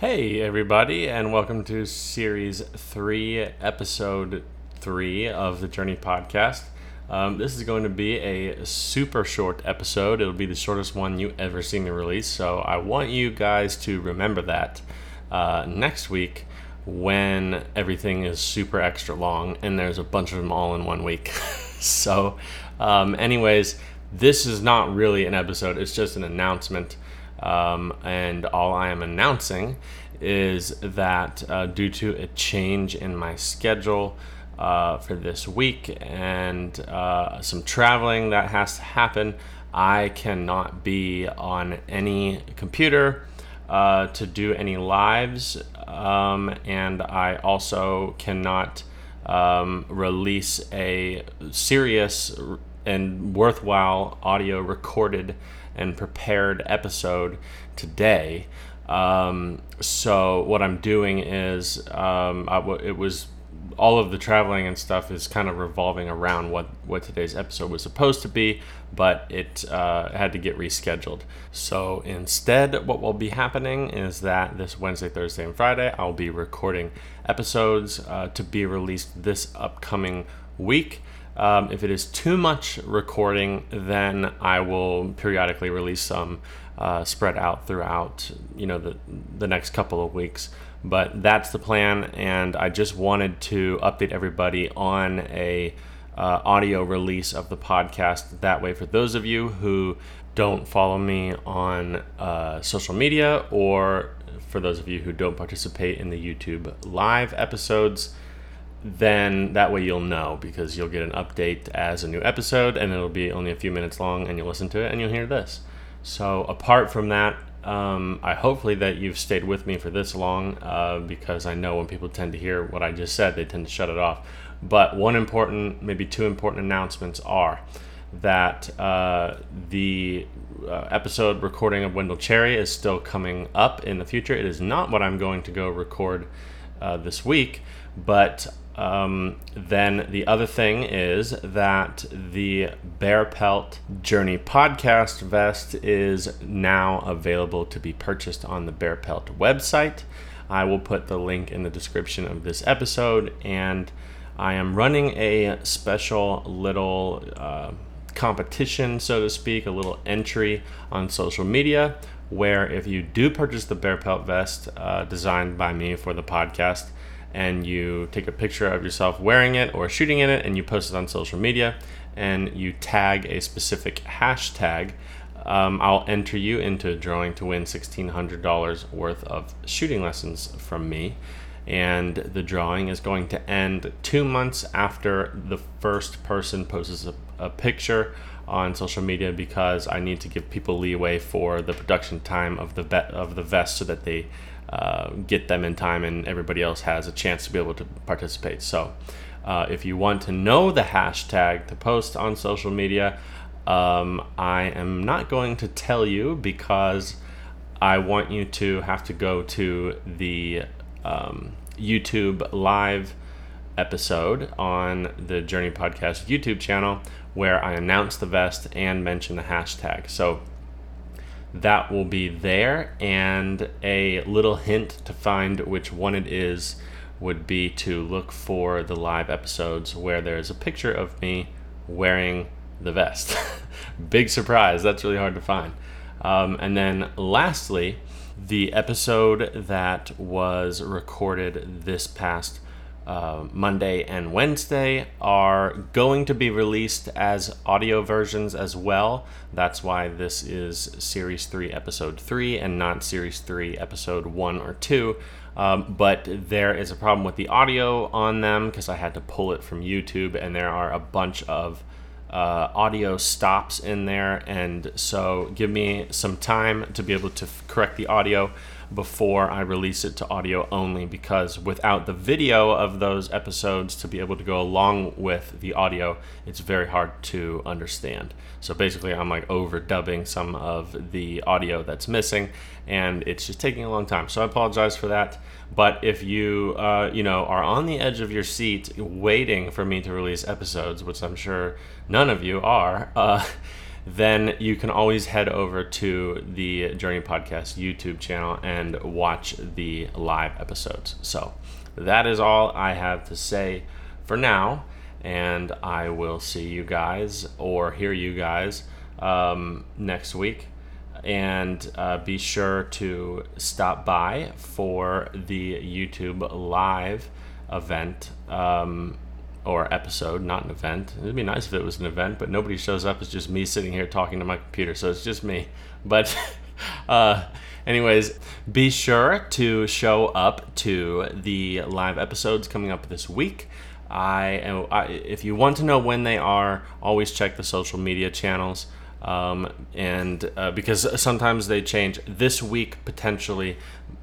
Hey, everybody, and welcome to Series 3, Episode 3 of the Journey Podcast. Um, this is going to be a super short episode. It'll be the shortest one you ever see me release, so I want you guys to remember that uh, next week when everything is super extra long and there's a bunch of them all in one week. so, um, anyways, this is not really an episode, it's just an announcement. Um, and all I am announcing is that uh, due to a change in my schedule uh, for this week and uh, some traveling that has to happen, I cannot be on any computer uh, to do any lives, um, and I also cannot um, release a serious and worthwhile audio recorded and prepared episode today. Um, so what I'm doing is um, it was all of the traveling and stuff is kind of revolving around what what today's episode was supposed to be, but it uh, had to get rescheduled. So instead, what will be happening is that this Wednesday, Thursday, and Friday, I'll be recording episodes uh, to be released this upcoming week. Um, if it is too much recording, then I will periodically release some uh, spread out throughout, you know, the the next couple of weeks. But that's the plan, and I just wanted to update everybody on a uh, audio release of the podcast. That way, for those of you who don't follow me on uh, social media, or for those of you who don't participate in the YouTube live episodes then that way you'll know because you'll get an update as a new episode and it'll be only a few minutes long and you'll listen to it and you'll hear this. So, apart from that, um, I hopefully that you've stayed with me for this long uh, because I know when people tend to hear what I just said, they tend to shut it off. But one important, maybe two important announcements are that uh, the uh, episode recording of Wendell Cherry is still coming up in the future. It is not what I'm going to go record uh, this week, but um, then the other thing is that the Barepelt Journey podcast vest is now available to be purchased on the Barepelt website. I will put the link in the description of this episode, and I am running a special little uh, competition, so to speak, a little entry on social media. Where if you do purchase the Barepelt vest uh, designed by me for the podcast, and you take a picture of yourself wearing it or shooting in it and you post it on social media and you tag a specific hashtag, um, I'll enter you into a drawing to win $1,600 worth of shooting lessons from me. And the drawing is going to end two months after the first person posts a, a picture on social media because I need to give people leeway for the production time of the vet, of the vest so that they uh, get them in time and everybody else has a chance to be able to participate. So, uh, if you want to know the hashtag to post on social media, um, I am not going to tell you because I want you to have to go to the um, YouTube live episode on the Journey Podcast YouTube channel where I announce the vest and mention the hashtag. So that will be there, and a little hint to find which one it is would be to look for the live episodes where there's a picture of me wearing the vest. Big surprise, that's really hard to find. Um, and then lastly, the episode that was recorded this past uh, Monday and Wednesday are going to be released as audio versions as well. That's why this is Series 3, Episode 3, and not Series 3, Episode 1 or 2. Um, but there is a problem with the audio on them because I had to pull it from YouTube, and there are a bunch of uh, audio stops in there. And so, give me some time to be able to f- correct the audio before I release it to audio only because without the video of those episodes to be able to go along with the audio, it's very hard to understand. So basically, I'm like overdubbing some of the audio that's missing, and it's just taking a long time. So I apologize for that. But if you, uh, you know, are on the edge of your seat waiting for me to release episodes, which I'm sure none of you are, uh, then you can always head over to the Journey Podcast YouTube channel and watch the live episodes. So that is all I have to say for now, and I will see you guys or hear you guys um, next week. And uh, be sure to stop by for the YouTube live event. Um, or episode, not an event. It'd be nice if it was an event, but nobody shows up. It's just me sitting here talking to my computer, so it's just me. But, uh, anyways, be sure to show up to the live episodes coming up this week. I, I if you want to know when they are, always check the social media channels. Um, and uh, because sometimes they change. This week potentially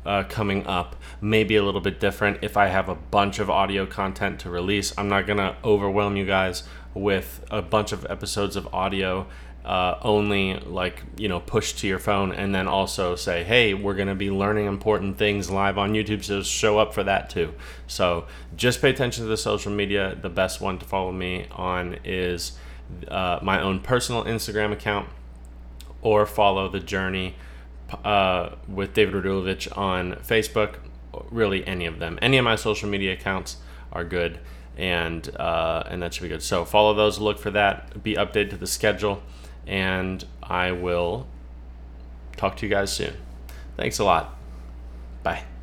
uh, coming up may be a little bit different. If i have a bunch of audio content to release i'm not going to overwhelm you guys with a bunch of episodes of audio uh, only like you know push to your phone and then also say hey we're going to be learning important things live on youtube so show up for that too. So just pay attention to the social media. The best one to follow me on is uh, my own personal Instagram account or follow the journey uh, with David Radulovich on Facebook. Really, any of them. Any of my social media accounts are good, and uh, and that should be good. So follow those. Look for that. Be updated to the schedule, and I will talk to you guys soon. Thanks a lot. Bye.